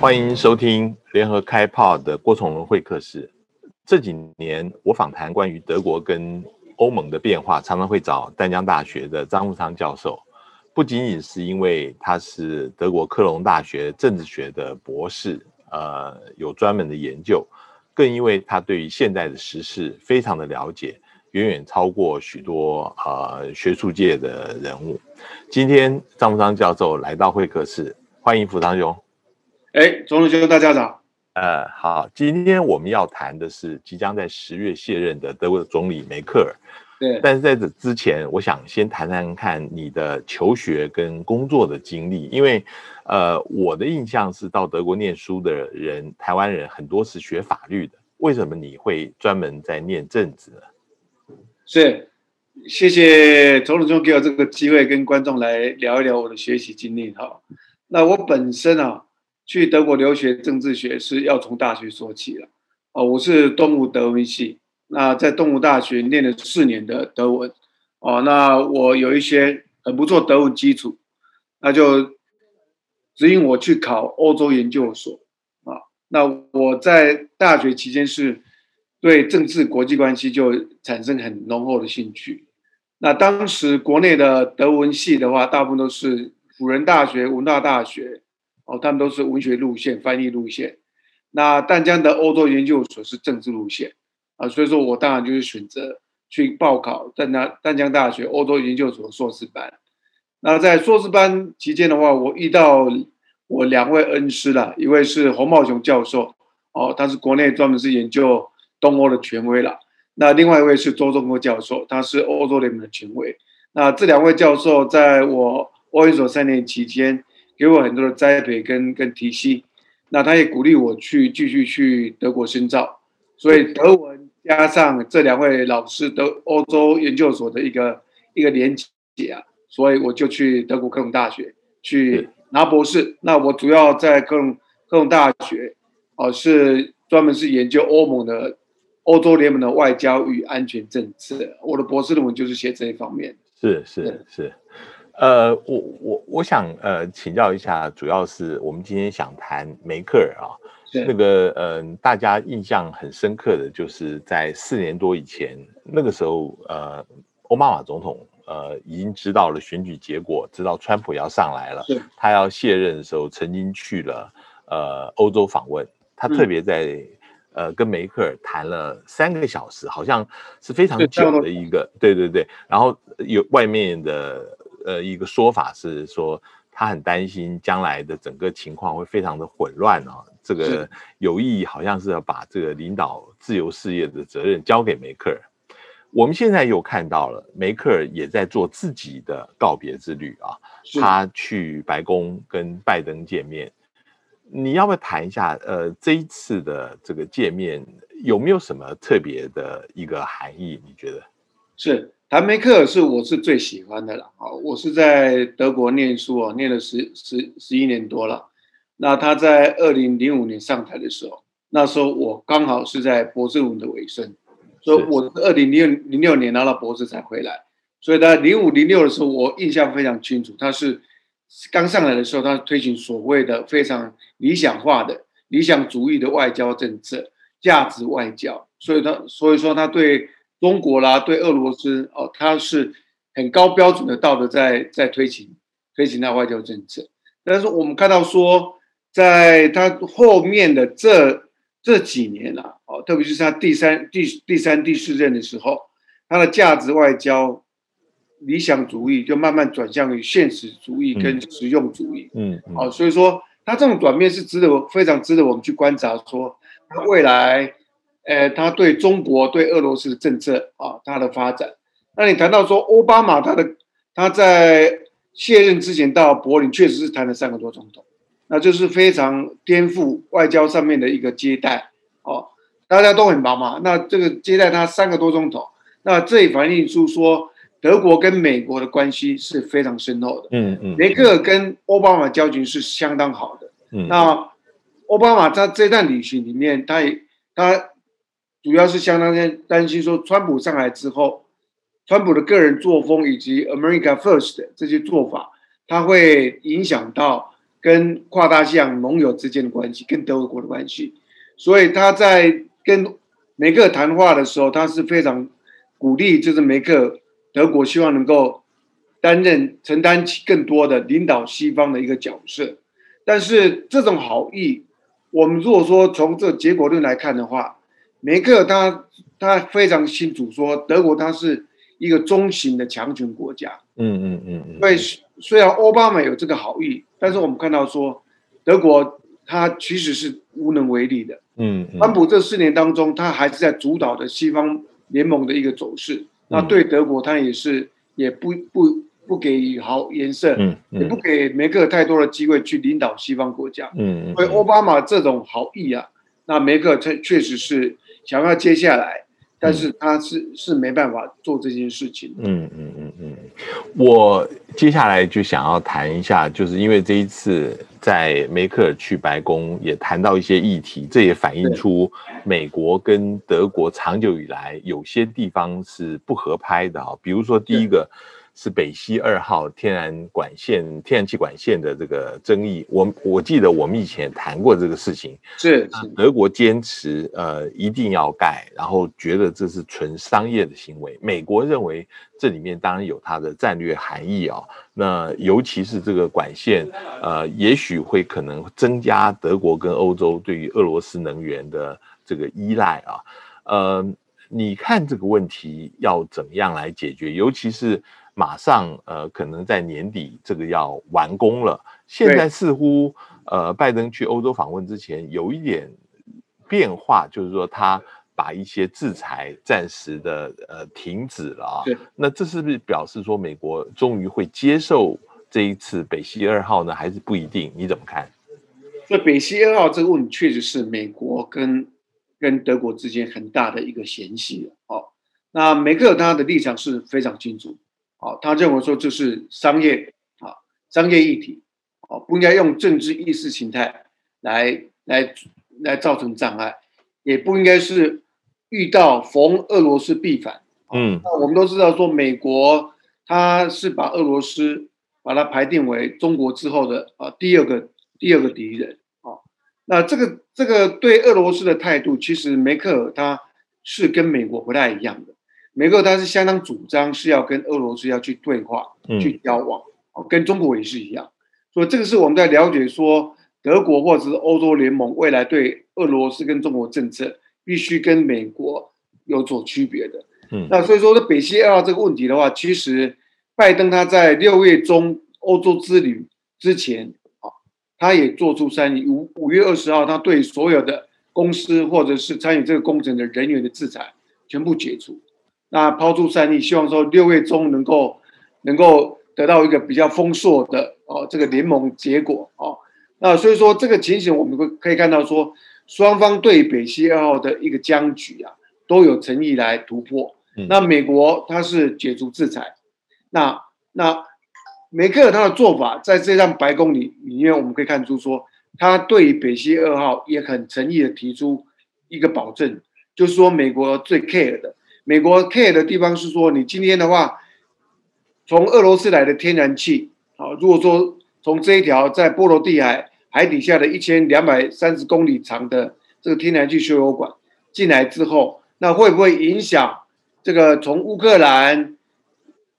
欢迎收听联合开炮的郭崇伦会客室。这几年我访谈关于德国跟欧盟的变化，常常会找淡江大学的张富昌教授，不仅仅是因为他是德国科隆大学政治学的博士，呃，有专门的研究，更因为他对于现在的时事非常的了解，远远超过许多呃学术界的人物。今天张富昌教授来到会客室，欢迎富昌兄。哎，总统兄，大家早。呃，好，今天我们要谈的是即将在十月卸任的德国总理梅克尔。对，但是在这之前，我想先谈谈看你的求学跟工作的经历，因为，呃，我的印象是到德国念书的人，台湾人很多是学法律的，为什么你会专门在念政治呢？是，谢谢总统兄给我这个机会跟观众来聊一聊我的学习经历哈。那我本身啊。去德国留学政治学是要从大学说起了，哦，我是东吴德文系，那在东吴大学念了四年的德文，哦，那我有一些很不错德文基础，那就指引我去考欧洲研究所，啊，那我在大学期间是对政治国际关系就产生很浓厚的兴趣，那当时国内的德文系的话，大部分都是辅仁大学、文大大学。哦，他们都是文学路线、翻译路线。那淡江的欧洲研究所是政治路线啊，所以说我当然就是选择去报考淡江淡江大学欧洲研究所硕士班。那在硕士班期间的话，我遇到我两位恩师了，一位是洪茂雄教授，哦，他是国内专门是研究东欧的权威了。那另外一位是周忠国教授，他是欧洲联盟的权威。那这两位教授在我欧研所三年期间。给我很多的栽培跟跟提携，那他也鼓励我去继续去德国深造，所以德文加上这两位老师德欧洲研究所的一个一个连结啊，所以我就去德国科隆大学去拿博士。那我主要在科隆科隆大学哦，是专门是研究欧盟的欧洲联盟的外交与安全政策。我的博士论文就是写这一方面。是是是。呃，我我我想呃请教一下，主要是我们今天想谈梅克尔啊，那个呃大家印象很深刻的就是在四年多以前，那个时候呃奥巴马总统呃已经知道了选举结果，知道川普要上来了，他要卸任的时候，曾经去了呃欧洲访问，他特别在呃跟梅克尔谈了三个小时，好像是非常久的一个，对对对，然后有外面的。呃，一个说法是说，他很担心将来的整个情况会非常的混乱啊。这个有意好像是要把这个领导自由事业的责任交给梅克尔。我们现在又看到了梅克尔也在做自己的告别之旅啊，他去白宫跟拜登见面。你要不要谈一下？呃，这一次的这个见面有没有什么特别的一个含义？你觉得？是。谭梅克尔是我是最喜欢的了啊！我是在德国念书啊，念了十十十一年多了。那他在二零零五年上台的时候，那时候我刚好是在博士论文的尾声，所以我二零零零六年拿到博士才回来。所以他零五零六的时候，我印象非常清楚。他是刚上来的时候，他推行所谓的非常理想化的理想主义的外交政策，价值外交。所以他所以说他对。中国啦，对俄罗斯哦，他是很高标准的道德在在推行推行他外交政策。但是我们看到说，在它后面的这这几年啊，哦，特别是它第三第第三第四任的时候，它的价值外交理想主义就慢慢转向于现实主义跟实用主义。嗯，哦，所以说它这种转变是值得非常值得我们去观察，说它未来。呃，他对中国、对俄罗斯的政策啊，他的发展。那你谈到说奥巴马，他的他在卸任之前到柏林，确实是谈了三个多钟头，那就是非常颠覆外交上面的一个接待哦。大家都很忙嘛，那这个接待他三个多钟头，那这也反映出说德国跟美国的关系是非常深厚的。嗯嗯，梅克尔跟奥巴马交情是相当好的。嗯，那奥巴马在这段旅行里面，他也他。主要是相当担心说，川普上来之后，川普的个人作风以及 America First 这些做法，它会影响到跟跨大西洋盟友之间的关系，跟德国的关系。所以他在跟梅克谈话的时候，他是非常鼓励，就是梅克德国希望能够担任承担起更多的领导西方的一个角色。但是这种好意，我们如果说从这结果论来看的话，梅克他他非常清楚说，德国它是一个中型的强权国家。嗯嗯嗯嗯。所以虽然奥巴马有这个好意，但是我们看到说，德国他其实是无能为力的。嗯。川普这四年当中，他还是在主导的西方联盟的一个走势。那对德国，他也是也不不不给予好颜色，嗯，也不给梅克太多的机会去领导西方国家。嗯。所以奥巴马这种好意啊，那梅克确确实是。想要接下来，但是他是是没办法做这件事情。嗯嗯嗯嗯，我接下来就想要谈一下，就是因为这一次在梅克尔去白宫也谈到一些议题，这也反映出美国跟德国长久以来有些地方是不合拍的啊，比如说第一个。是北溪二号天然管线、天然气管线的这个争议，我我记得我们以前谈过这个事情。是德国坚持呃一定要盖，然后觉得这是纯商业的行为。美国认为这里面当然有它的战略含义啊。那尤其是这个管线，呃，也许会可能增加德国跟欧洲对于俄罗斯能源的这个依赖啊。呃，你看这个问题要怎么样来解决？尤其是。马上呃，可能在年底这个要完工了。现在似乎呃，拜登去欧洲访问之前有一点变化，就是说他把一些制裁暂时的呃停止了啊。那这是不是表示说美国终于会接受这一次北溪二号呢？还是不一定？你怎么看？这北溪二号这个问题确实是美国跟跟德国之间很大的一个嫌隙哦。那梅克尔他的立场是非常清楚。好，他认为说这是商业啊，商业议题，哦，不应该用政治意识形态来来来造成障碍，也不应该是遇到逢俄罗斯必反。嗯，那我们都知道说，美国他是把俄罗斯把它排定为中国之后的啊第二个第二个敌人啊。那这个这个对俄罗斯的态度，其实梅克尔他是跟美国不太一样的。美国他是相当主张是要跟俄罗斯要去对话、去交往，哦，跟中国也是一样。所以这个是我们在了解说，德国或者是欧洲联盟未来对俄罗斯跟中国政策必须跟美国有所区别的。嗯，那所以说，这北溪二号这个问题的话，其实拜登他在六月中欧洲之旅之前，啊，他也做出善意，五五月二十号，他对所有的公司或者是参与这个工程的人员的制裁全部解除。那抛出善意，希望说六月中能够能够得到一个比较丰硕的哦这个联盟结果哦。那所以说这个情形，我们会可以看到说，双方对北溪二号的一个僵局啊，都有诚意来突破。那美国它是解除制裁，那那梅克尔他的做法，在这张白宫里里面，我们可以看出说，他对北溪二号也很诚意的提出一个保证，就是说美国最 care 的。美国 care 的地方是说，你今天的话，从俄罗斯来的天然气，啊，如果说从这一条在波罗的海海底下的一千两百三十公里长的这个天然气输油管进来之后，那会不会影响这个从乌克兰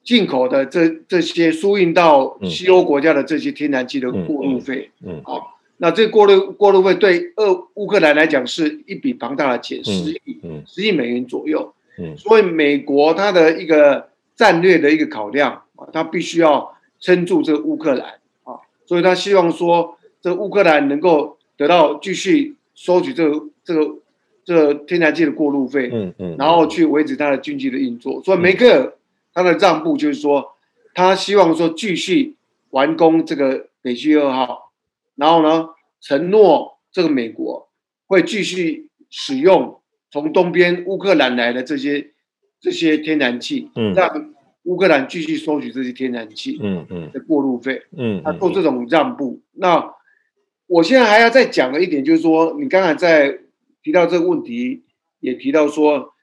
进口的这这些输运到西欧国家的这些天然气的过路费？嗯，好，那这过路过路费对俄乌克兰来讲是一笔庞大的钱，十亿，十亿美元左右。所以美国它的一个战略的一个考量啊，它必须要撑住这个乌克兰啊，所以他希望说这乌克兰能够得到继续收取这个这个这个天然气的过路费，嗯嗯，然后去维持它的经济的运作。所以梅克尔他的让步就是说，他希望说继续完工这个北溪二号，然后呢承诺这个美国会继续使用。从东边乌克兰来的这些这些天然气，嗯，让乌克兰继续收取这些天然气，嗯嗯。的过路费，嗯，他做这种让步。那我现在还要再讲的一点就是说，你刚才在提到这个问题，也提到说，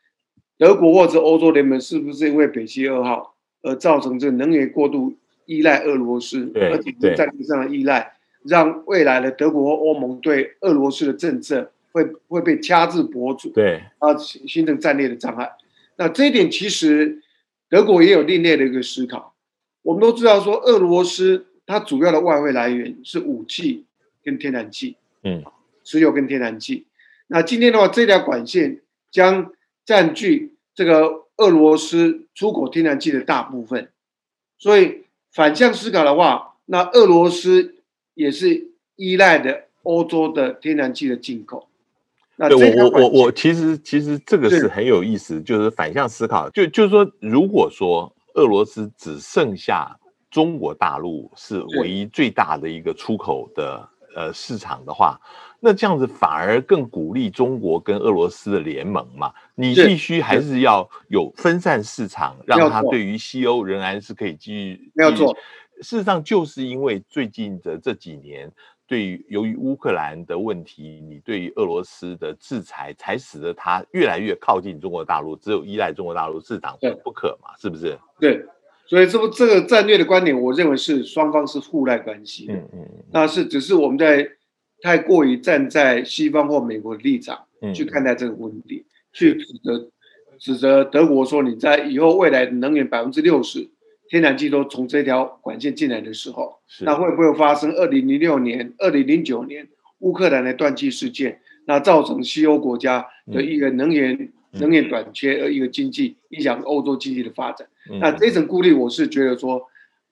德国或者欧洲联盟是不是因为北溪二号而造成这能源过度依赖俄罗斯，而且对。战略上的依赖，让未来的德国、欧盟对俄罗斯的政策会会被掐制脖主，对啊，形成战略的障碍。那这一点其实德国也有另类的一个思考。我们都知道说，俄罗斯它主要的外汇来源是武器跟天然气，嗯，石油跟天然气。那今天的话，这条管线将占据这个俄罗斯出口天然气的大部分，所以反向思考的话，那俄罗斯也是依赖的欧洲的天然气的进口。那我我我我其实其实这个是很有意思，就是反向思考，就就是说，如果说俄罗斯只剩下中国大陆是唯一最大的一个出口的呃市场的话，那这样子反而更鼓励中国跟俄罗斯的联盟嘛？你必须还是要有分散市场，让它对于西欧仍然是可以继续没有错。事实上，就是因为最近的这几年。对于由于乌克兰的问题，你对于俄罗斯的制裁，才使得它越来越靠近中国大陆，只有依赖中国大陆市场不可嘛？是不是？对，所以这不这个战略的观点，我认为是双方是互赖关系的。嗯嗯，那是只是我们在太过于站在西方或美国的立场去看待这个问题，去指责指责德国说你在以后未来能源百分之六十。天然气都从这条管线进来的时候，那会不会发生二零零六年、二零零九年乌克兰的断气事件？那造成西欧国家的一个能源能源短缺，而一个经济影响欧洲经济的发展。那这层顾虑，我是觉得说，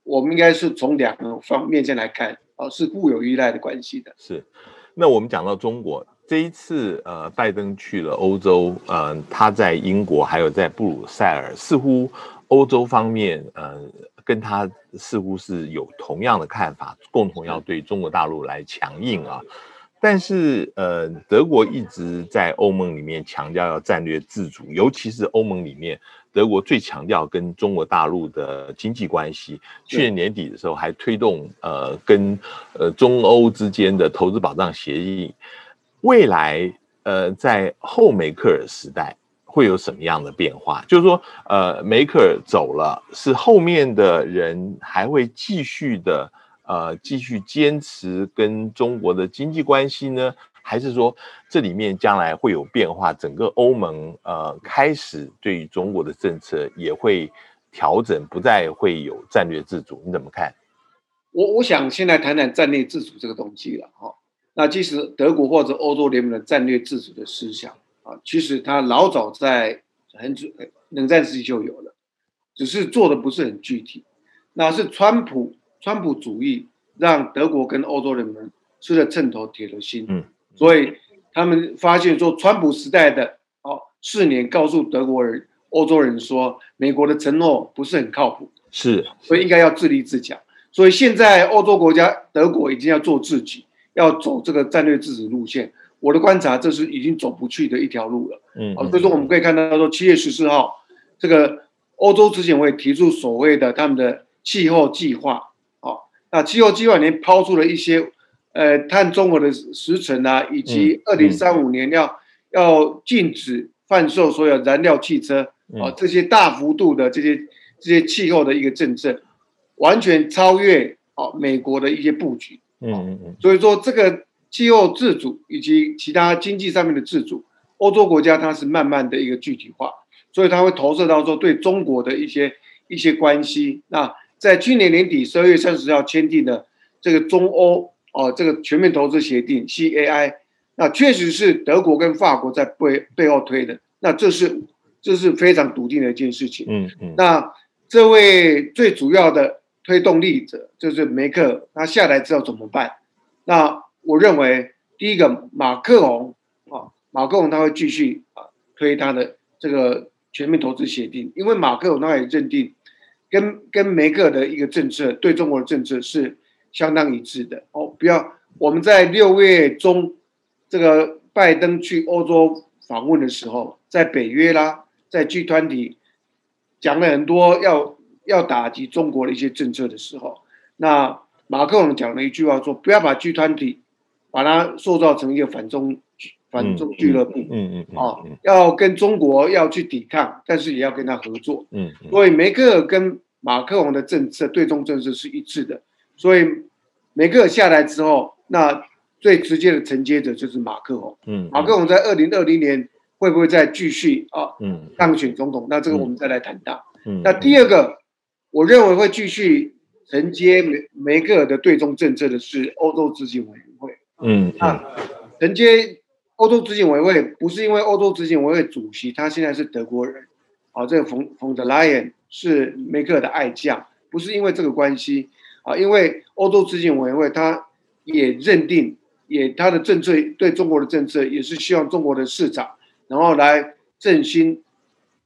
我们应该是从两个方面先来看，啊，是互有依赖的关系的。是。那我们讲到中国这一次，呃，拜登去了欧洲，呃，他在英国还有在布鲁塞尔，似乎。欧洲方面，呃，跟他似乎是有同样的看法，共同要对中国大陆来强硬啊。但是，呃，德国一直在欧盟里面强调要战略自主，尤其是欧盟里面，德国最强调跟中国大陆的经济关系。去年年底的时候，还推动呃跟呃中欧之间的投资保障协议。未来，呃，在后梅克尔时代。会有什么样的变化？就是说，呃，梅克尔走了，是后面的人还会继续的，呃，继续坚持跟中国的经济关系呢？还是说这里面将来会有变化？整个欧盟呃开始对于中国的政策也会调整，不再会有战略自主？你怎么看？我我想先来谈谈战略自主这个东西了哈。那即使德国或者欧洲联盟的战略自主的思想。啊，其实他老早在很久冷战时期就有了，只是做的不是很具体。那是川普川普主义让德国跟欧洲人们吃了秤头铁了心，嗯，所以他们发现说，川普时代的哦四年告诉德国人、欧洲人说，美国的承诺不是很靠谱，是，所以应该要自立自强。所以现在欧洲国家德国已经要做自己，要走这个战略自主路线。我的观察，这是已经走不去的一条路了。嗯，所以说我们可以看到，说七月十四号，这个欧洲执行会提出所谓的他们的气候计划。哦，那气候计划里面抛出了一些，呃，碳中和的时程啊，以及二零三五年要要禁止贩售所有燃料汽车。啊，这些大幅度的这些这些气候的一个政策，完全超越啊美国的一些布局。嗯嗯嗯。所以说这个。气候自主以及其他经济上面的自主，欧洲国家它是慢慢的一个具体化，所以它会投射到说对中国的一些一些关系。那在去年年底十二月三十号签订的这个中欧哦这个全面投资协定 CAI，那确实是德国跟法国在背背后推的，那这是这是非常笃定的一件事情。嗯嗯。那这位最主要的推动力者就是梅克，他下来之后怎么办？那我认为第一个马克龙啊，马克龙他会继续啊推他的这个全面投资协定，因为马克龙他也认定跟跟梅克的一个政策对中国的政策是相当一致的哦。不要我们在六月中这个拜登去欧洲访问的时候，在北约啦，在 G 团体讲了很多要要打击中国的一些政策的时候，那马克龙讲了一句话说：不要把 G 团体把它塑造成一个反中反中俱乐部，嗯嗯啊，要跟中国要去抵抗，但是也要跟他合作，嗯，所以梅克尔跟马克龙的政策对中政策是一致的，所以梅克尔下来之后，那最直接的承接者就是马克龙。嗯，马克龙在二零二零年会不会再继续啊？嗯，当选总统？那这个我们再来谈到。嗯，那第二个，我认为会继续承接梅梅克尔的对中政策的是欧洲执行委员会。嗯，那承接欧洲执行委员会不是因为欧洲执行委员会主席他现在是德国人，啊，这个冯冯德莱恩是梅克尔的爱将，不是因为这个关系。啊，因为欧洲执行委员会他也认定，也他的政策对中国的政策也是希望中国的市场，然后来振兴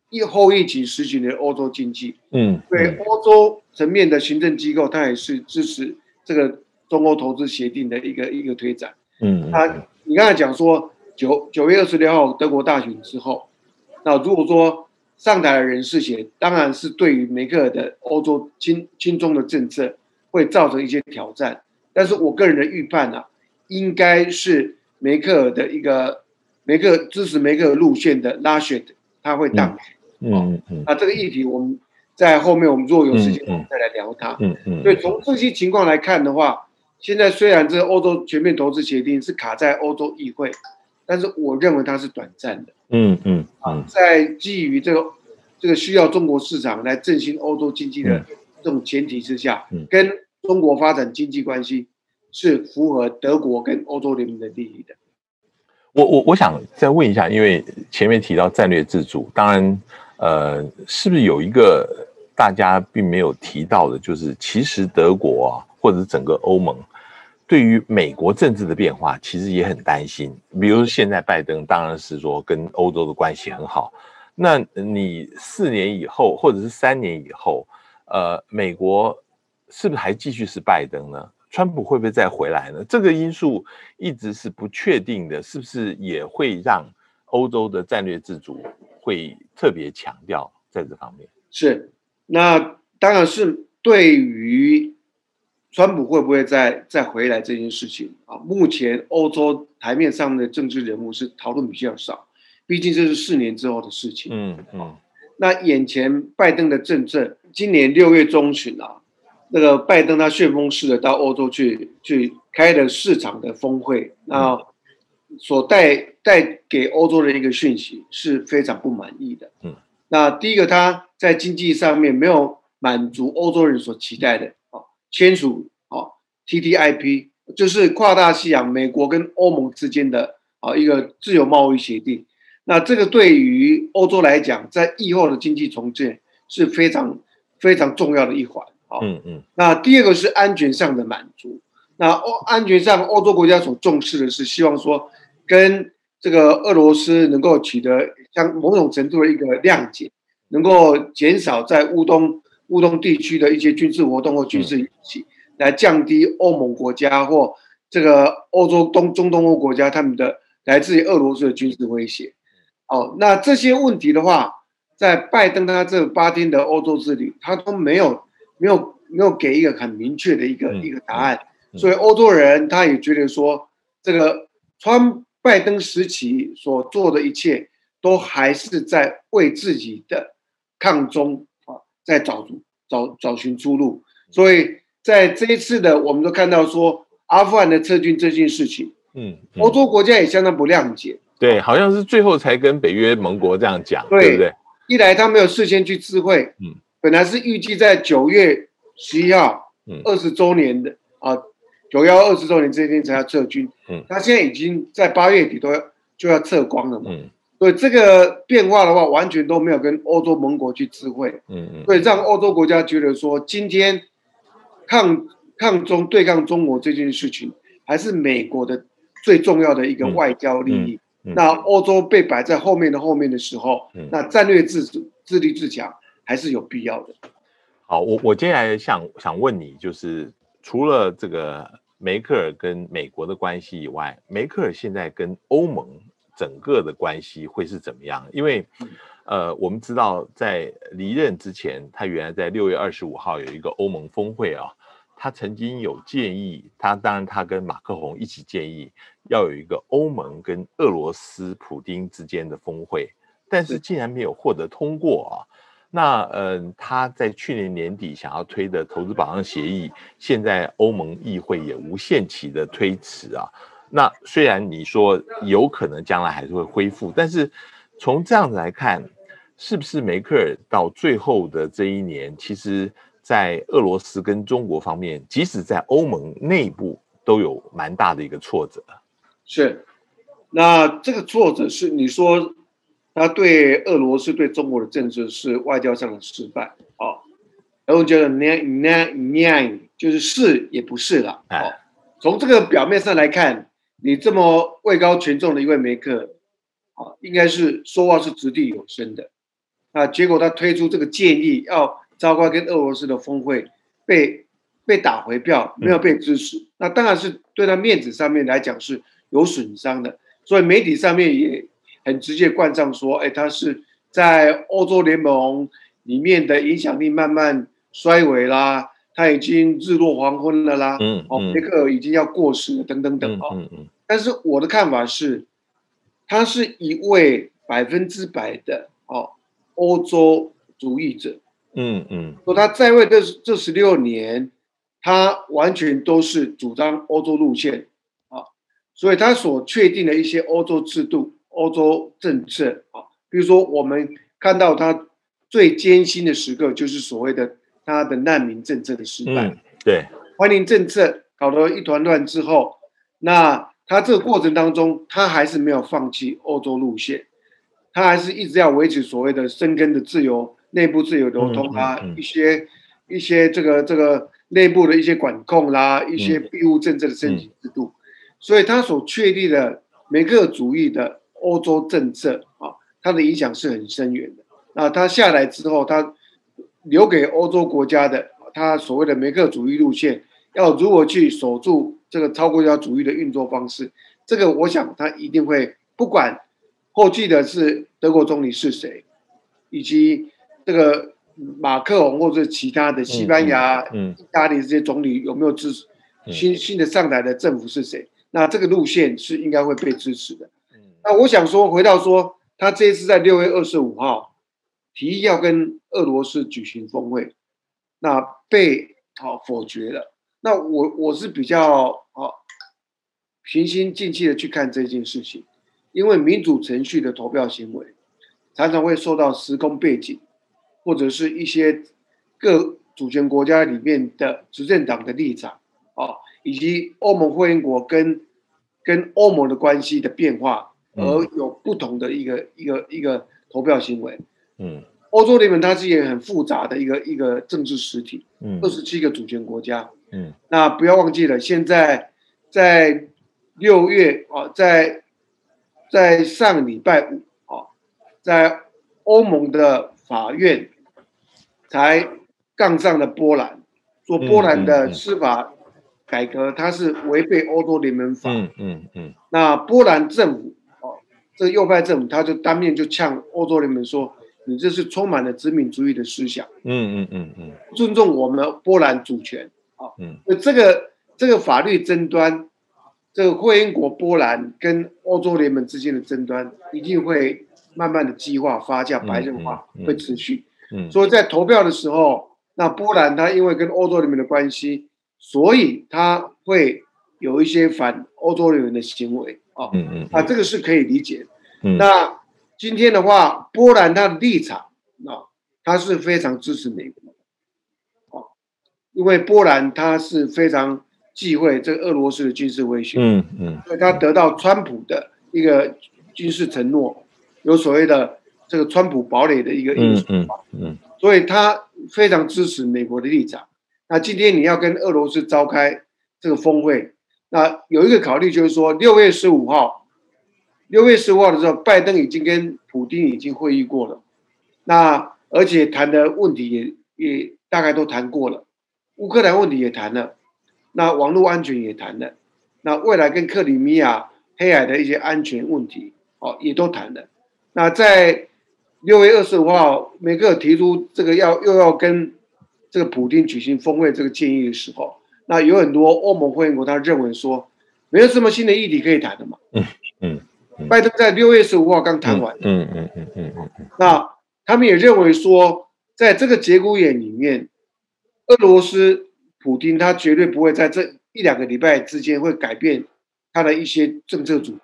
一后一级实行的欧洲经济。嗯，对欧洲层面的行政机构，他也是支持这个中欧投资协定的一个一个推展。嗯，他你刚才讲说九九月二十六号德国大选之后，那如果说上台的人士写，当然是对于梅克尔的欧洲亲亲中的政策。会造成一些挑战，但是我个人的预判啊，应该是梅克尔的一个梅克支持梅克尔路线的拉选，他会当选。嗯嗯。那这个议题我们在后面我们如果有时间我们再来聊它。嗯嗯。所以从这些情况来看的话，现在虽然这欧洲全面投资协定是卡在欧洲议会，但是我认为它是短暂的。嗯嗯。啊，在基于这个这个需要中国市场来振兴欧洲经济的。这种前提之下，跟中国发展经济关系是符合德国跟欧洲联盟的利益的。我我我想再问一下，因为前面提到战略自主，当然，呃，是不是有一个大家并没有提到的，就是其实德国啊，或者整个欧盟对于美国政治的变化，其实也很担心。比如现在拜登当然是说跟欧洲的关系很好，那你四年以后，或者是三年以后？呃，美国是不是还继续是拜登呢？川普会不会再回来呢？这个因素一直是不确定的，是不是也会让欧洲的战略自主会特别强调在这方面？是，那当然是对于川普会不会再再回来这件事情啊，目前欧洲台面上的政治人物是讨论比较少，毕竟这是四年之后的事情。嗯嗯。那眼前拜登的政策，今年六月中旬啊，那个拜登他旋风式的到欧洲去去开了市场的峰会，那所带带给欧洲的一个讯息是非常不满意的。嗯，那第一个他在经济上面没有满足欧洲人所期待的啊，签署啊 TTIP 就是跨大西洋美国跟欧盟之间的啊一个自由贸易协定。那这个对于欧洲来讲，在疫后的经济重建是非常非常重要的一环啊。嗯嗯。那第二个是安全上的满足。那欧安全上，欧洲国家所重视的是希望说，跟这个俄罗斯能够取得像某种程度的一个谅解，能够减少在乌东乌东地区的一些军事活动或军事武器，来降低欧盟国家或这个欧洲东中东欧国家他们的来自于俄罗斯的军事威胁。哦，那这些问题的话，在拜登他这八天的欧洲之旅，他都没有没有没有给一个很明确的一个一个答案，所以欧洲人他也觉得说，这个川拜登时期所做的一切，都还是在为自己的抗中啊，在找找找寻出路。所以在这一次的，我们都看到说，阿富汗的撤军这件事情，嗯，欧洲国家也相当不谅解。对，好像是最后才跟北约盟国这样讲，对不对？一来他没有事先去知会，嗯，本来是预计在九月十一号，嗯，二十周年的啊，九幺二十周年这一天才要撤军，嗯，他现在已经在八月底都要就要撤光了嘛，嗯，所以这个变化的话，完全都没有跟欧洲盟国去智慧，嗯嗯，所以让欧洲国家觉得说，今天抗抗中对抗中国这件事情，还是美国的最重要的一个外交利益。那欧洲被摆在后面的后面的时候，那战略自主、自立自强还是有必要的。好，我我接下来想想问你，就是除了这个梅克尔跟美国的关系以外，梅克尔现在跟欧盟整个的关系会是怎么样？因为，呃，我们知道在离任之前，他原来在六月二十五号有一个欧盟峰会啊。他曾经有建议，他当然他跟马克宏一起建议要有一个欧盟跟俄罗斯普丁之间的峰会，但是竟然没有获得通过啊。那呃，他在去年年底想要推的投资保障协议，现在欧盟议会也无限期的推迟啊。那虽然你说有可能将来还是会恢复，但是从这样子来看，是不是梅克尔到最后的这一年，其实在俄罗斯跟中国方面，即使在欧盟内部都有蛮大的一个挫折。是，那这个挫折是你说。他对俄罗斯、对中国的政治是外交上的失败啊，然后觉得那那那就是是也不是了啊。从这个表面上来看，你这么位高权重的一位梅克啊，应该是说话是掷地有声的啊。结果他推出这个建议，要召开跟俄罗斯的峰会，被被打回票，没有被支持。那当然是对他面子上面来讲是有损伤的，所以媒体上面也。很直接冠上说，哎，他是在欧洲联盟里面的影响力慢慢衰微啦，他已经日落黄昏了啦，嗯，哦，梅克尔已经要过时了，等等等啊，嗯嗯，但是我的看法是，他是一位百分之百的哦欧洲主义者，嗯嗯，说他在位这这十六年，他完全都是主张欧洲路线啊，所以他所确定的一些欧洲制度。欧洲政策啊，比如说我们看到他最艰辛的时刻，就是所谓的他的难民政策的失败。对，欢迎政策搞得一团乱之后，那他这个过程当中，他还是没有放弃欧洲路线，他还是一直要维持所谓的生根的自由、内部自由流通啊，一些一些这个这个内部的一些管控啦，一些庇护政策的升级制度，所以他所确立的每个主义的。欧洲政策啊，它的影响是很深远的。那他下来之后，他留给欧洲国家的，他所谓的梅克主义路线，要如何去守住这个超国家主义的运作方式？这个我想他一定会，不管后继的是德国总理是谁，以及这个马克龙或者其他的西班牙、嗯意大利这些总理有没有支持，新新的上台的政府是谁？那这个路线是应该会被支持的。那我想说，回到说，他这一次在六月二十五号提议要跟俄罗斯举行峰会，那被好否决了。那我我是比较啊平心静气的去看这件事情，因为民主程序的投票行为常常会受到时空背景或者是一些各主权国家里面的执政党的立场啊，以及欧盟会员国跟跟欧盟的关系的变化。而有不同的一个一个一个投票行为。嗯，欧洲联盟它是一个很复杂的一个一个政治实体。嗯，二十七个主权国家。嗯，那不要忘记了，现在在六月啊，在在上礼拜五啊，在欧盟的法院才杠上了波兰，说波兰的司法改革它是违背欧洲联盟法。嗯嗯嗯。那波兰政府。这个右派政府他就当面就呛欧洲联盟说：“你这是充满了殖民主义的思想，嗯嗯嗯嗯，尊重我们波兰主权啊，嗯，那这个这个法律争端，这个会员国波兰跟欧洲联盟之间的争端一定会慢慢的激化发酵白热化，会持续。嗯，所以在投票的时候，那波兰他因为跟欧洲联盟的关系，所以他会有一些反欧洲联盟的行为啊。”嗯嗯啊，这个是可以理解。嗯，那今天的话，波兰它的立场啊，它是非常支持美国的。哦，因为波兰它是非常忌讳这个俄罗斯的军事威胁。嗯嗯，所以他得到川普的一个军事承诺，有所谓的这个川普堡垒的一个因素。嗯嗯，所以他非常支持美国的立场。那今天你要跟俄罗斯召开这个峰会。那有一个考虑就是说，六月十五号，六月十五号的时候，拜登已经跟普京已经会议过了，那而且谈的问题也也大概都谈过了，乌克兰问题也谈了，那网络安全也谈了，那未来跟克里米亚黑海的一些安全问题，哦，也都谈了。那在六月二十五号，梅克尔提出这个要又要跟这个普京举行峰会这个建议的时候。那有很多欧盟会员国，他认为说没有什么新的议题可以谈的嘛。拜登在六月十五号刚谈完。嗯嗯嗯嗯嗯。那他们也认为说，在这个节骨眼里面，俄罗斯普京他绝对不会在这一两个礼拜之间会改变他的一些政策组合，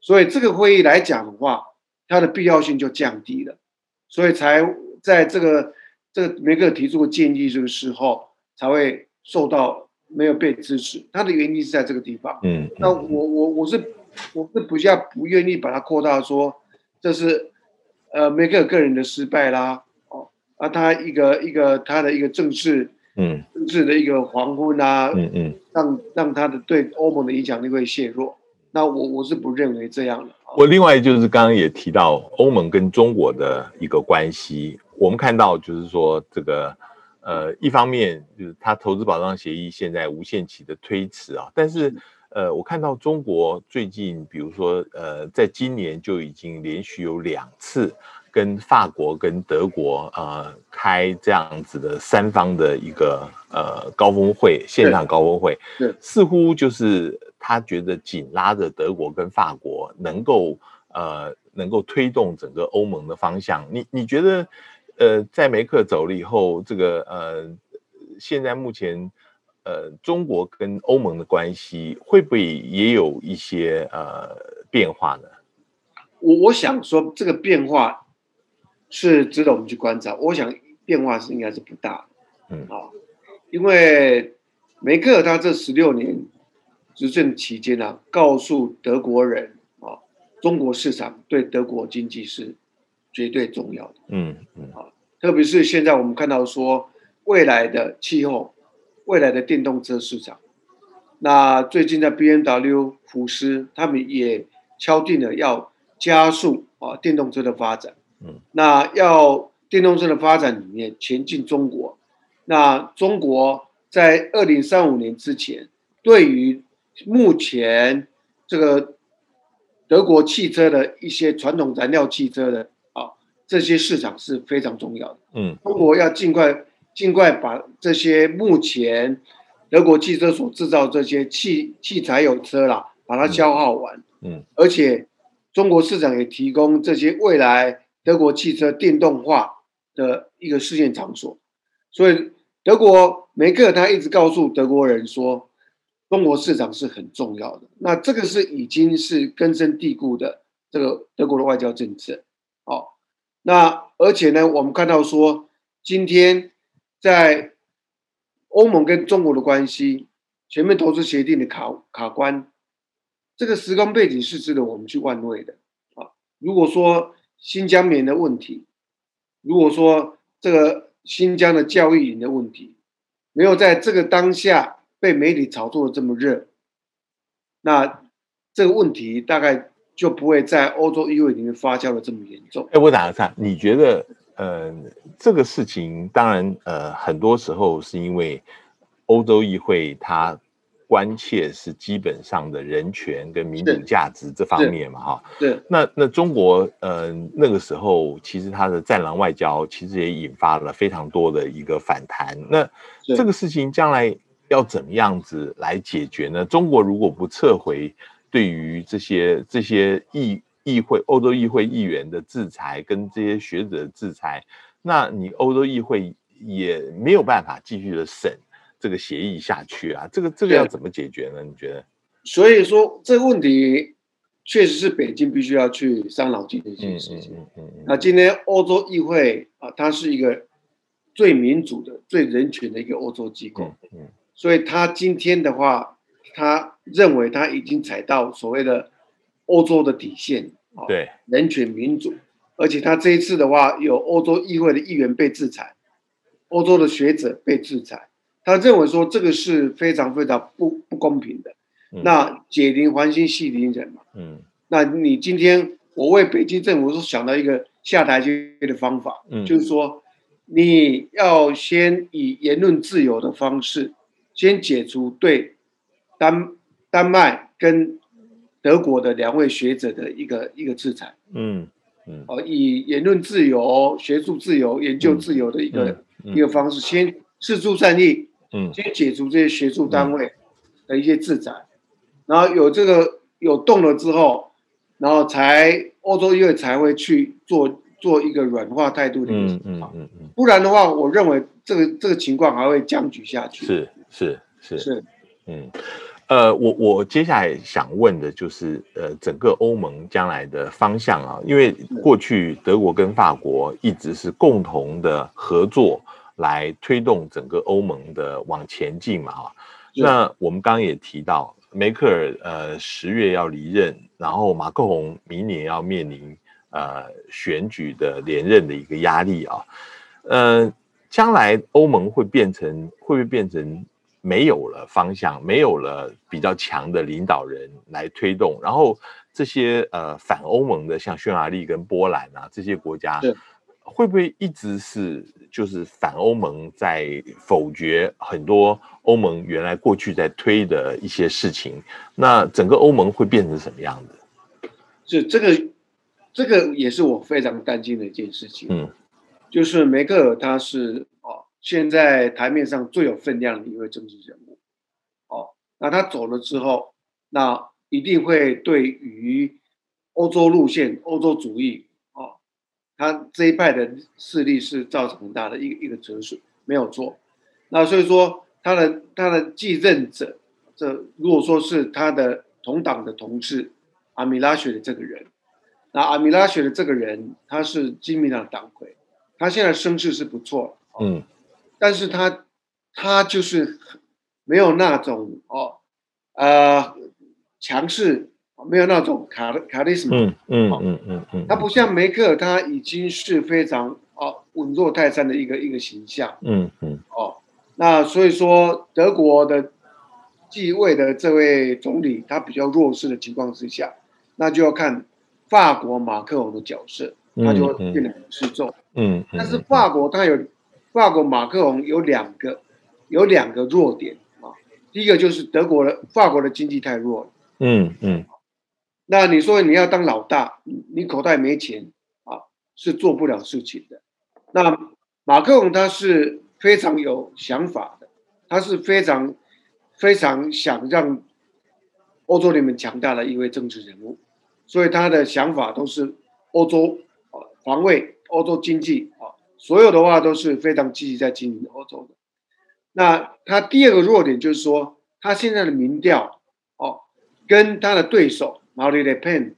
所以这个会议来讲的话，它的必要性就降低了，所以才在这个这个梅克提出的建议这个时候才会受到没有被支持，他的原因是在这个地方。嗯，那我我我是我是比较不愿意把它扩大说这是呃梅克个人的失败啦。哦啊，他一个一个他的一个政治，嗯，政治的一个黄昏啊，嗯嗯，让让他的对欧盟的影响力会削弱。那我我是不认为这样的。我另外就是刚刚也提到欧盟跟中国的一个关系，我们看到就是说这个，呃，一方面就是他投资保障协议现在无限期的推迟啊，但是呃，我看到中国最近比如说呃，在今年就已经连续有两次。跟法国跟德国呃开这样子的三方的一个呃高峰会，线上高峰会，似乎就是他觉得紧拉着德国跟法国能够呃能够推动整个欧盟的方向。你你觉得呃在梅克走了以后，这个呃现在目前呃中国跟欧盟的关系会不会也有一些呃变化呢？我我想说这个变化。是值得我们去观察。我想变化是应该是不大，嗯啊，因为梅克他这十六年执政期间呢，告诉德国人啊，中国市场对德国经济是绝对重要的，嗯嗯啊，特别是现在我们看到说未来的气候、未来的电动车市场，那最近的 B M W、福斯他们也敲定了要加速啊电动车的发展。嗯，那要电动车的发展里面前进中国，那中国在二零三五年之前，对于目前这个德国汽车的一些传统燃料汽车的啊这些市场是非常重要的。嗯，中国要尽快尽快把这些目前德国汽车所制造这些汽汽柴油车啦，把它消耗完。嗯，而且中国市场也提供这些未来。德国汽车电动化的一个试验场所，所以德国梅克他一直告诉德国人说，中国市场是很重要的。那这个是已经是根深蒂固的这个德国的外交政策。哦，那而且呢，我们看到说，今天在欧盟跟中国的关系，全面投资协定的卡卡关，这个时空背景是值得我们去玩味的啊。如果说，新疆棉的问题，如果说这个新疆的教育营的问题没有在这个当下被媒体炒作的这么热，那这个问题大概就不会在欧洲议会里面发酵的这么严重。哎，我打个岔，你觉得呃这个事情，当然呃很多时候是因为欧洲议会它。关切是基本上的人权跟民主价值这方面嘛，哈。对。那那中国，呃，那个时候其实它的战狼外交其实也引发了非常多的一个反弹。那这个事情将来要怎么样子来解决呢？中国如果不撤回对于这些这些议议会、欧洲议会议员的制裁跟这些学者的制裁，那你欧洲议会也没有办法继续的审。这个协议下去啊，这个这个要怎么解决呢？你觉得？所以说这个问题确实是北京必须要去伤脑筋的一件事情。嗯嗯嗯。那今天欧洲议会啊，它是一个最民主的、最人权的一个欧洲机构。嗯。所以他今天的话，他认为他已经踩到所谓的欧洲的底线啊。对。人权民主，而且他这一次的话，有欧洲议会的议员被制裁，欧洲的学者被制裁。他认为说这个是非常非常不不公平的，那解铃还须系铃人嘛，嗯，那你今天我为北京政府是想到一个下台阶的方法，嗯，就是说你要先以言论自由的方式，先解除对丹丹麦跟德国的两位学者的一个一个制裁，嗯嗯，哦，以言论自由、学术自由、研究自由的一个一个方式，先示出善意。嗯，先解除这些学术单位的一些制裁，然后有这个有动了之后，然后才欧洲议会才会去做做一个软化态度的一个嗯嗯嗯嗯，不然的话，我认为这个这个情况还会僵局下去。是是是。是，嗯。呃，我我接下来想问的就是，呃，整个欧盟将来的方向啊，因为过去德国跟法国一直是共同的合作来推动整个欧盟的往前进嘛，哈。那我们刚刚也提到，梅克尔呃十月要离任，然后马克龙明年要面临呃选举的连任的一个压力啊，呃，将来欧盟会变成会不会变成？没有了方向，没有了比较强的领导人来推动，然后这些呃反欧盟的，像匈牙利跟波兰啊这些国家，会不会一直是就是反欧盟在否决很多欧盟原来过去在推的一些事情？那整个欧盟会变成什么样子？是这个，这个也是我非常担心的一件事情。嗯，就是梅克尔他是。现在台面上最有分量的一位政治人物，哦，那他走了之后，那一定会对于欧洲路线、欧洲主义，哦，他这一派的势力是造成很大的一个一个折损，没有错。那所以说，他的他的继任者，这如果说是他的同党的同事阿米拉雪的这个人，那阿米拉雪的这个人，他是基民党党魁，他现在声势是不错，嗯。但是他，他就是没有那种哦，呃，强势，没有那种卡卡利什么，嗯嗯嗯嗯嗯，他不像梅克，他已经是非常哦稳若泰山的一个一个形象，嗯嗯，哦，那所以说德国的继位的这位总理他比较弱势的情况之下，那就要看法国马克龙的角色，他就会变得很失重，嗯，但是法国他有。法国马克龙有两个，有两个弱点啊。第一个就是德国的法国的经济太弱了。嗯嗯。那你说你要当老大，你口袋没钱啊，是做不了事情的。那马克龙他是非常有想法的，他是非常非常想让欧洲里面强大的一位政治人物，所以他的想法都是欧洲啊防卫、欧洲经济啊。所有的话都是非常积极在经营欧洲的。那他第二个弱点就是说，他现在的民调哦，跟他的对手毛里 n 潘，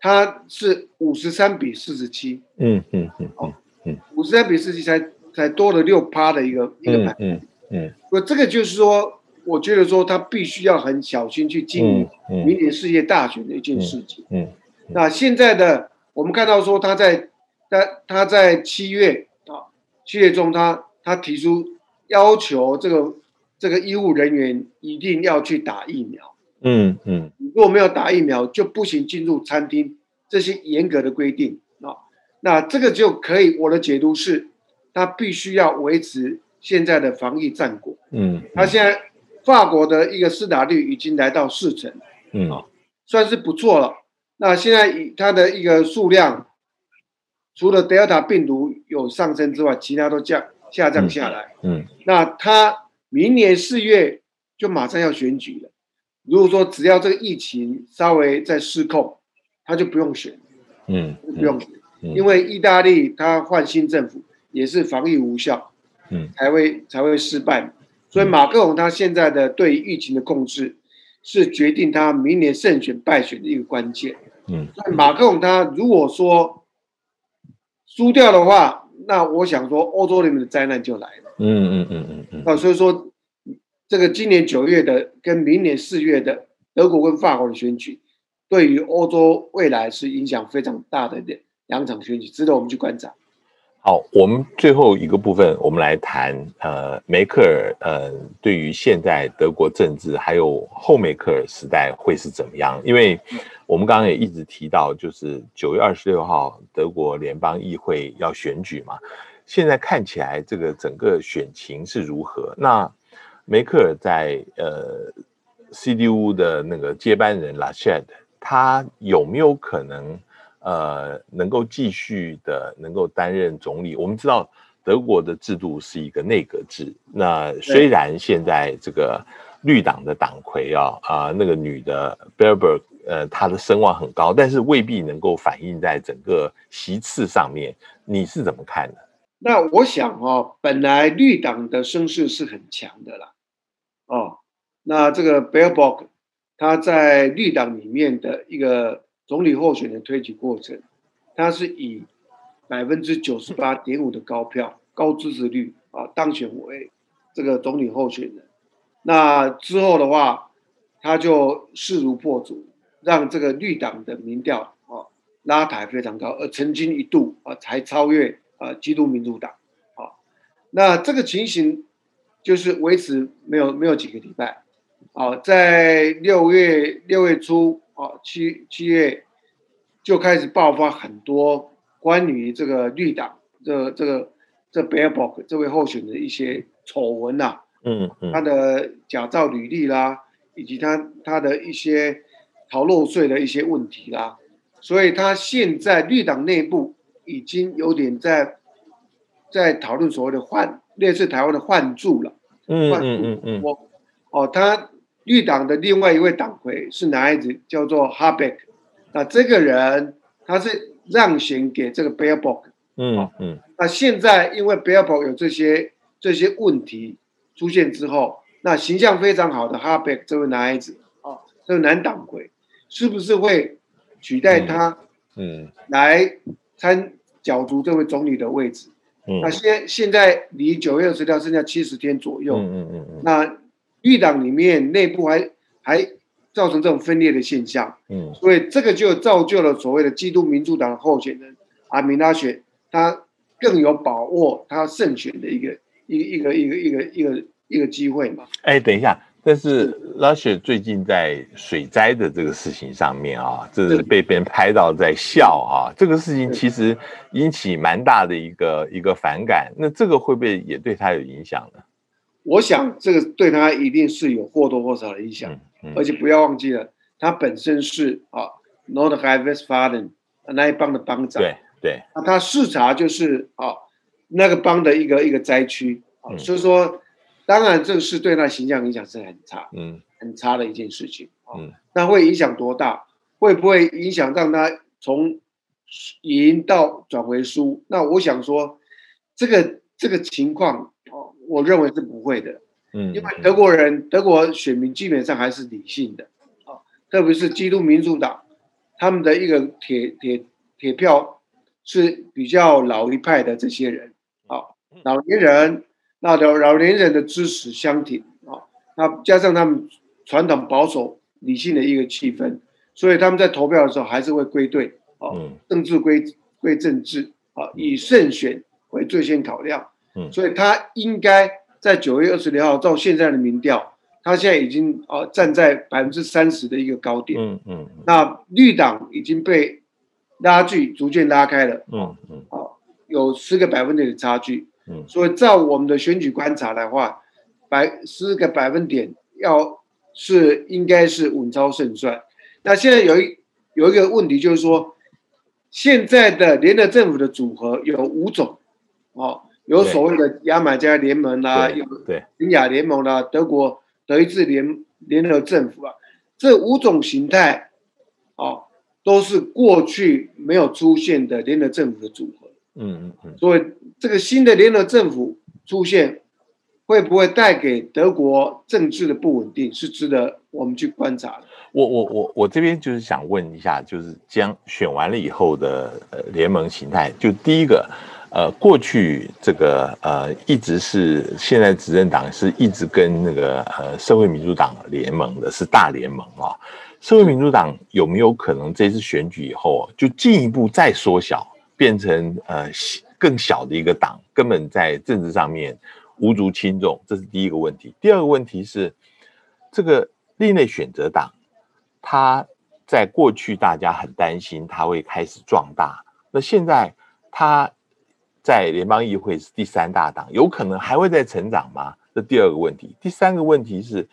他是五十三比四十七。嗯嗯嗯哦嗯，五十三比四十七才才多了六趴的一个一个排。嗯嗯。我这个就是说，我觉得说他必须要很小心去经营明年世界大选的一件事情。嗯。那现在的我们看到说他在。他他在七月啊，七月中，他他提出要求，这个这个医务人员一定要去打疫苗。嗯嗯，如果没有打疫苗，就不行进入餐厅，这些严格的规定啊。那这个就可以，我的解读是，他必须要维持现在的防疫战果。嗯，他现在法国的一个施打率已经来到四成，嗯，算是不错了。那现在以他的一个数量。除了德尔塔病毒有上升之外，其他都降下降下来。嗯，那他明年四月就马上要选举了。如果说只要这个疫情稍微再失控，他就不用选。嗯，不用选，因为意大利他换新政府也是防疫无效，嗯，才会才会失败。所以马克龙他现在的对疫情的控制，是决定他明年胜选败选的一个关键。嗯，马克龙他如果说。输掉的话，那我想说，欧洲里面的灾难就来了。嗯嗯嗯嗯嗯。那所以说，这个今年九月的跟明年四月的德国跟法国的选举，对于欧洲未来是影响非常大的两两场选举，值得我们去观察。好，我们最后一个部分，我们来谈呃梅克尔呃对于现在德国政治还有后梅克尔时代会是怎么样？因为我们刚刚也一直提到，就是九月二十六号德国联邦议会要选举嘛，现在看起来这个整个选情是如何？那梅克尔在呃 CDU 的那个接班人拉谢德，他有没有可能？呃，能够继续的能够担任总理。我们知道德国的制度是一个内阁制。那虽然现在这个绿党的党魁啊啊，那个女的 b e r b e r 呃他的声望很高，但是未必能够反映在整个席次上面。你是怎么看的？那我想哦，本来绿党的声势是很强的啦，哦，那这个 b e l b o g 他在绿党里面的一个总理候选人推举过程，他是以百分之九十八点五的高票、高支持率啊当选为这个总理候选人。那之后的话，他就势如破竹，让这个绿党的民调啊拉抬非常高，而曾经一度啊才超越啊基督民主党啊。那这个情形就是维持没有没有几个礼拜。啊，在六月六月初啊，七七月就开始爆发很多关于这个绿党这这个这 b e r b o c k 这位候选的一些丑闻呐，嗯嗯，他的假造履历啦，以及他他的一些逃漏税的一些问题啦，所以他现在绿党内部已经有点在在讨论所谓的换类似台湾的换柱了，嗯嗯嗯嗯，我哦他。绿党的另外一位党魁是男孩子，叫做哈贝克。那这个人他是让贤给这个贝尔伯克。嗯嗯。那现在因为贝尔伯克有这些这些问题出现之后，那形象非常好的哈贝克这位男孩子啊，这位男党魁，是不是会取代他？嗯。来参角逐这位总理的位置。嗯。那现现在离九月二十六剩下七十天左右。嗯嗯嗯。那。绿党里面内部还还造成这种分裂的现象，嗯，所以这个就造就了所谓的基督民主党候选人阿米拉选，他更有把握他胜选的一个一个一个一个一个一个一个机会嘛。哎，等一下，但是拉雪最近在水灾的这个事情上面啊，这是被别人拍到在笑啊，这个事情其实引起蛮大的一个一个反感，那这个会不会也对他有影响呢？我想这个对他一定是有或多或少的影响，而且不要忘记了，他本身是啊，North High Westphalen 那一帮的帮长，对对，那他视察就是啊那个帮的一个一个灾区啊，所以说当然这个是对他形象影响是很差，嗯，很差的一件事情啊，那会影响多大？会不会影响让他从赢到转回输？那我想说这个这个情况。我认为是不会的，嗯，因为德国人、德国选民基本上还是理性的，啊，特别是基督民主党，他们的一个铁铁铁票是比较老一派的这些人，啊，老年人，那老老年人的支持相挺，啊，那加上他们传统保守理性的一个气氛，所以他们在投票的时候还是会归队，啊，政治归归政治，啊，以胜选为最先考量。所以他应该在九月二十六号到现在的民调，他现在已经啊站在百分之三十的一个高点。嗯嗯。那绿党已经被拉距逐渐拉开了。嗯嗯。啊，有十个百分点的差距。嗯。所以照我们的选举观察的话，百十个百分点要是应该是稳操胜算。那现在有一有一个问题就是说，现在的联合政府的组合有五种，哦。有所谓的牙买加联盟啦，有对英亚联盟啦，德国德意志联联合政府啊，这五种形态，哦，都是过去没有出现的联合政府的组合。嗯嗯嗯。所以这个新的联合政府出现，会不会带给德国政治的不稳定，是值得我们去观察的。我我我我这边就是想问一下，就是将选完了以后的呃联盟形态，就第一个。呃，过去这个呃，一直是现在执政党是一直跟那个呃社会民主党联盟的，是大联盟啊。社会民主党有没有可能这次选举以后就进一步再缩小，变成呃更小的一个党，根本在政治上面无足轻重？这是第一个问题。第二个问题是，这个另类选择党，它在过去大家很担心它会开始壮大，那现在它。在联邦议会是第三大党，有可能还会再成长吗？这第二个问题。第三个问题是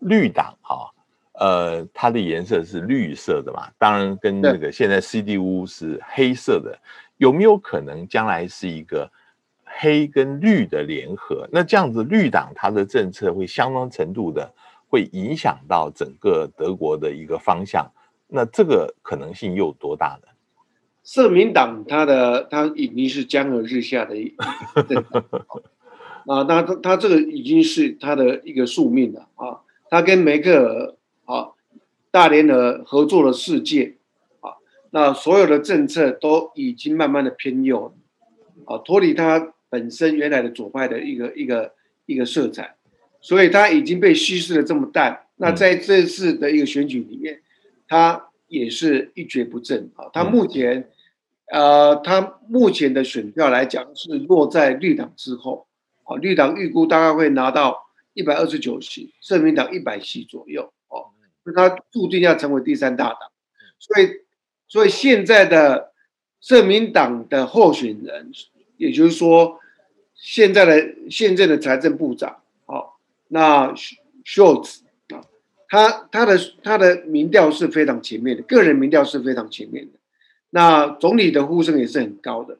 绿党啊，呃，它的颜色是绿色的嘛？当然跟那个现在 CDU 是黑色的，有没有可能将来是一个黑跟绿的联合？那这样子绿党它的政策会相当程度的会影响到整个德国的一个方向，那这个可能性又有多大呢？社民党他的他已经是江河日下的一 啊，那他他这个已经是他的一个宿命了啊。他跟梅克尔啊大联合合作了世界啊，那所有的政策都已经慢慢的偏右啊，脱离他本身原来的左派的一个一个一个色彩，所以他已经被稀释的这么淡。那在这次的一个选举里面，他也是一蹶不振啊。他目前呃，他目前的选票来讲是落在绿党之后啊，绿党预估大概会拿到。一百二十九席，社民党一百席左右哦，那他注定要成为第三大党，所以，所以现在的社民党的候选人，也就是说，现在的现任的财政部长，哦，那 Schultz 啊，他他的他的民调是非常前面的，个人民调是非常前面的，那总理的呼声也是很高的，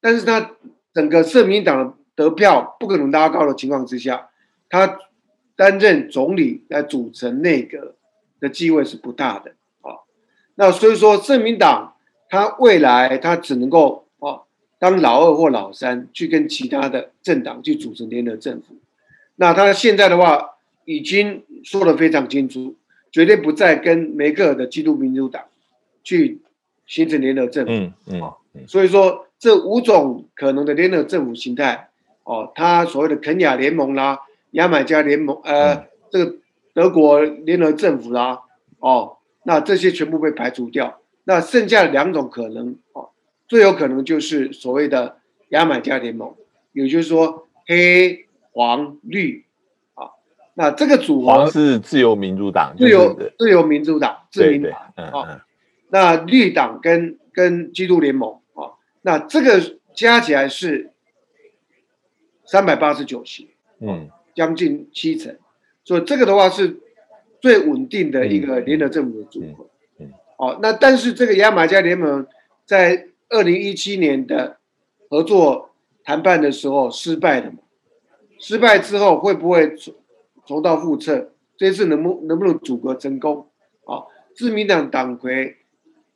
但是他整个社民党的得票不可能拉高的情况之下。他担任总理来组成内阁的机会是不大的啊，那所以说，社民党他未来他只能够啊当老二或老三，去跟其他的政党去组成联合政府。那他现在的话已经说的非常清楚，绝对不再跟梅克尔的基督民主党去形成联合政府。嗯嗯，所以说这五种可能的联合政府形态哦，他所谓的肯雅联盟啦。牙买加联盟，呃，这个德国联合政府啦，哦，那这些全部被排除掉，那剩下的两种可能，哦，最有可能就是所谓的牙买加联盟，也就是说黑黄绿，啊，那这个组合是自由民主党，自由自由民主党，自民党，啊，那绿党跟跟基督联盟，啊，那这个加起来是三百八十九席，嗯。将近七成，所以这个的话是最稳定的一个联合政府的组合。嗯哦，那但是这个牙买加联盟在二零一七年的合作谈判的时候失败了嘛？失败之后会不会重重蹈覆辙？这次能不能不能组阁成功？啊，自民党党魁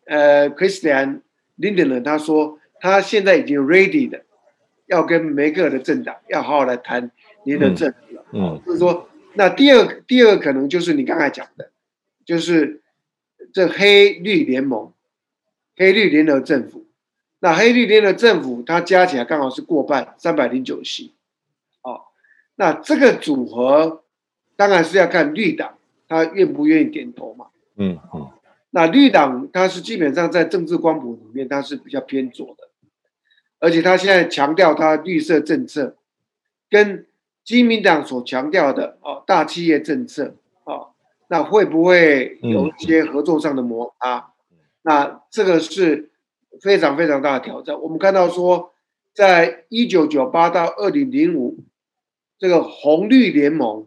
呃，Christian Lindner 他说他现在已经 ready 的，要跟梅克尔的政党要好好来谈联合政。嗯，就是说，那第二第二可能就是你刚才讲的，就是这黑绿联盟，黑绿联合政府，那黑绿联合政府它加起来刚好是过半，三百零九席，哦，那这个组合当然是要看绿党他愿不愿意点头嘛，嗯嗯，那绿党它是基本上在政治光谱里面它是比较偏左的，而且它现在强调它绿色政策跟。基民党所强调的哦，大企业政策哦，那会不会有一些合作上的摩擦？那这个是非常非常大的挑战。我们看到说，在一九九八到二零零五，这个红绿联盟，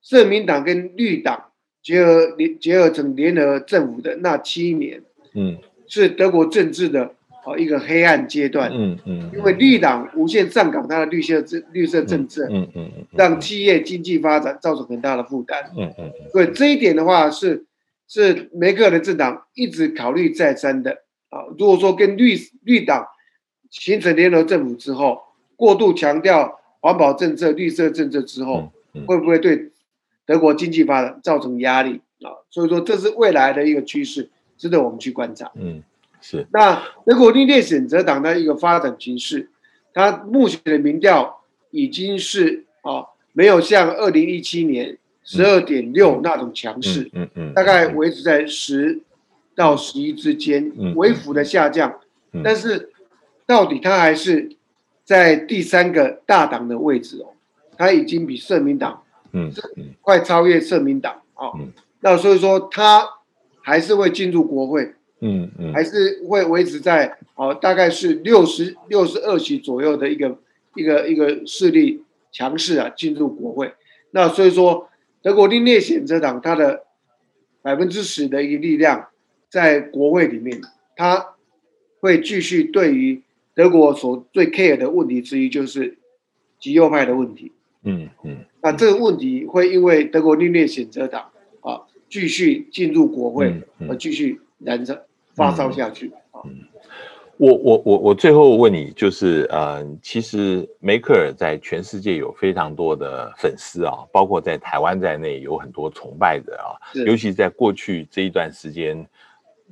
社民党跟绿党结合联结合成联合政府的那七年，嗯，是德国政治的。哦，一个黑暗阶段，嗯嗯，因为绿党无限上岗它的绿色政绿色政策，嗯嗯嗯，让企业经济发展造成很大的负担，嗯嗯嗯，所以这一点的话是是梅克尔的政党一直考虑再三的。啊。如果说跟绿绿党形成联合政府之后，过度强调环保政策、绿色政策之后，会不会对德国经济发展造成压力啊？所以说这是未来的一个趋势，值得我们去观察，嗯。是，那德国另列选择党的一个发展形势，它目前的民调已经是啊，没有像二零一七年十二点六那种强势，嗯嗯，大概维持在十到十一之间，微幅的下降，但是到底它还是在第三个大党的位置哦，它已经比社民党，嗯，快超越社民党啊，那所以说他还是会进入国会。嗯嗯，还是会维持在哦，大概是六十六十二席左右的一个一个一个势力强势啊，进入国会。那所以说，德国另列选择党它的百分之十的一个力量在国会里面，它会继续对于德国所最 care 的问题之一就是极右派的问题。嗯嗯，那这个问题会因为德国另列选择党啊继续进入国会而继续。燃烧发烧下去啊。我我我我最后问你，就是呃，其实梅克尔在全世界有非常多的粉丝啊，包括在台湾在内有很多崇拜者啊，尤其在过去这一段时间，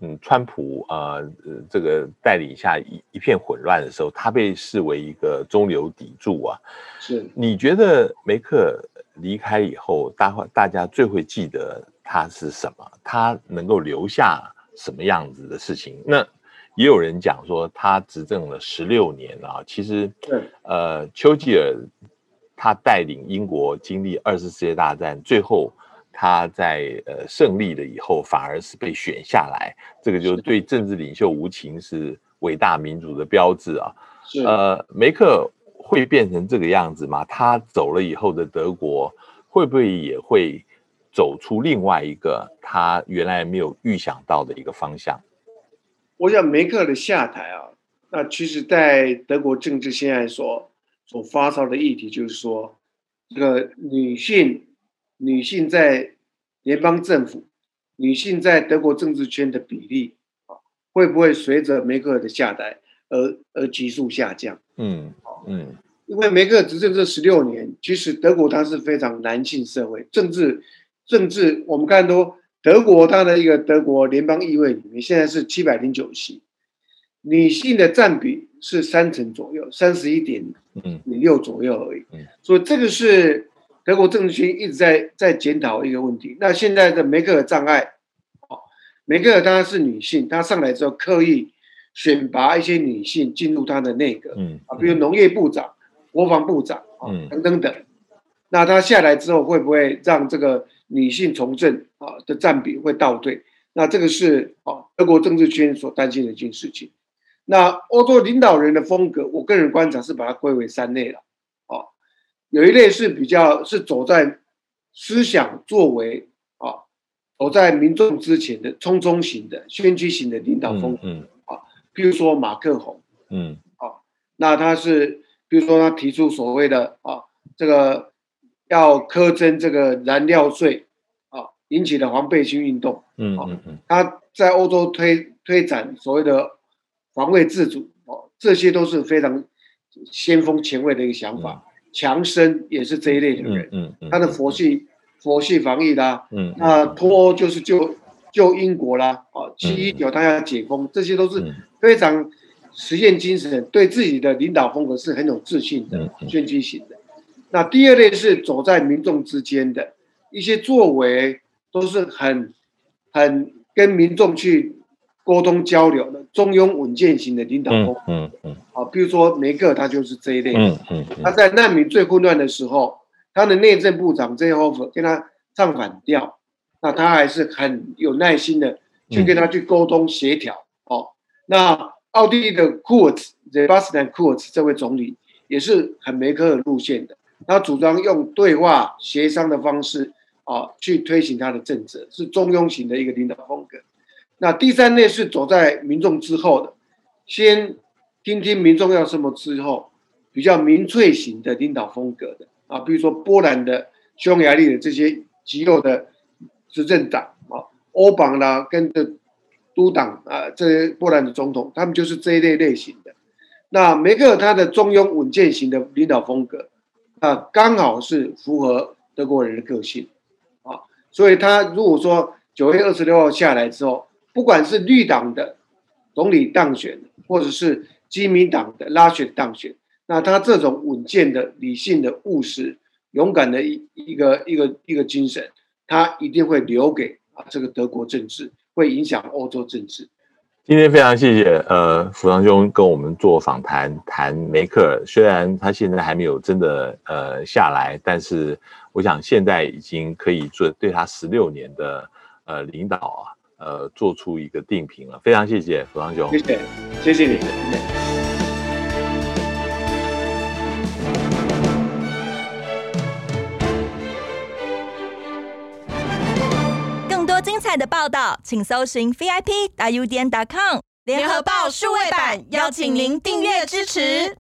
嗯，川普呃这个带领下一一片混乱的时候，他被视为一个中流砥柱啊。是，你觉得梅克离开以后，大大家最会记得他是什么？他能够留下什么样子的事情？那？也有人讲说，他执政了十六年啊，其实，呃，丘吉尔他带领英国经历二次世界大战，最后他在呃胜利了以后，反而是被选下来，这个就对政治领袖无情是伟大民主的标志啊。呃，梅克会变成这个样子吗？他走了以后的德国，会不会也会走出另外一个他原来没有预想到的一个方向？我想梅克的下台啊，那其实，在德国政治现在所所发烧的议题，就是说，这个女性女性在联邦政府，女性在德国政治圈的比例啊，会不会随着梅克尔的下台而而急速下降？嗯嗯，因为梅克尔执政这十六年，其实德国它是非常男性社会，政治政治我们看都。德国它的一个德国联邦议会里面，现在是七百零九席，女性的占比是三成左右，三十一点零六左右而已。所以这个是德国政治圈一直在在检讨一个问题。那现在的梅克尔障碍，哦，梅克尔当然是女性，她上来之后刻意选拔一些女性进入她的内阁，嗯啊，比如农业部长、国防部长啊等等等。那她下来之后会不会让这个？女性从政啊的占比会倒退，那这个是啊德国政治圈所担心的一件事情。那欧洲领导人的风格，我个人观察是把它归为三类了。啊，有一类是比较是走在思想作为啊，走在民众之前的匆匆型的先驱型的领导风格。嗯啊，比如说马克宏。嗯啊，那他是比如说他提出所谓的啊这个。要苛征这个燃料税啊，引起的黄背心运动。嗯嗯嗯，他在欧洲推推展所谓的防卫自主哦，这些都是非常先锋前卫的一个想法。强生也是这一类的人。嗯嗯，他的佛系佛系防疫啦，嗯，那脱欧就是救救英国啦，啊，七一九他要解封，这些都是非常实验精神，对自己的领导风格是很有自信的，先驱型的。那第二类是走在民众之间的一些作为，都是很很跟民众去沟通交流的中庸稳健型的领导风。嗯嗯。好，比如说梅克，他就是这一类。嗯嗯。他在难民最混乱的时候，他的内政部长 o f 跟他唱反调，那他还是很有耐心的去跟他去沟通协调。哦，那奥地利的库尔茨 z e b a s t i a n Kurz 这位总理也是很梅克尔路线的。他主张用对话协商的方式啊，去推行他的政策，是中庸型的一个领导风格。那第三类是走在民众之后的，先听听民众要什么之后，比较民粹型的领导风格的啊，比如说波兰的、匈牙利的这些极右的执政党啊，欧邦啦跟着都党啊，这些波兰的总统，他们就是这一类类型的。那梅克尔他的中庸稳健型的领导风格。那刚好是符合德国人的个性，啊，所以他如果说九月二十六号下来之后，不管是绿党的总理当选，或者是基民党的拉选当选，那他这种稳健的、理性的、务实、勇敢的一一个一个一个精神，他一定会留给啊这个德国政治，会影响欧洲政治。今天非常谢谢呃，福堂兄跟我们做访谈，谈梅克尔。虽然他现在还没有真的呃下来，但是我想现在已经可以做对他十六年的呃领导啊，呃做出一个定评了。非常谢谢福堂兄，谢谢，谢谢你。更多精彩的报道，请搜寻 VIP. 大 U 点 .com 联合报数位版，邀请您订阅支持。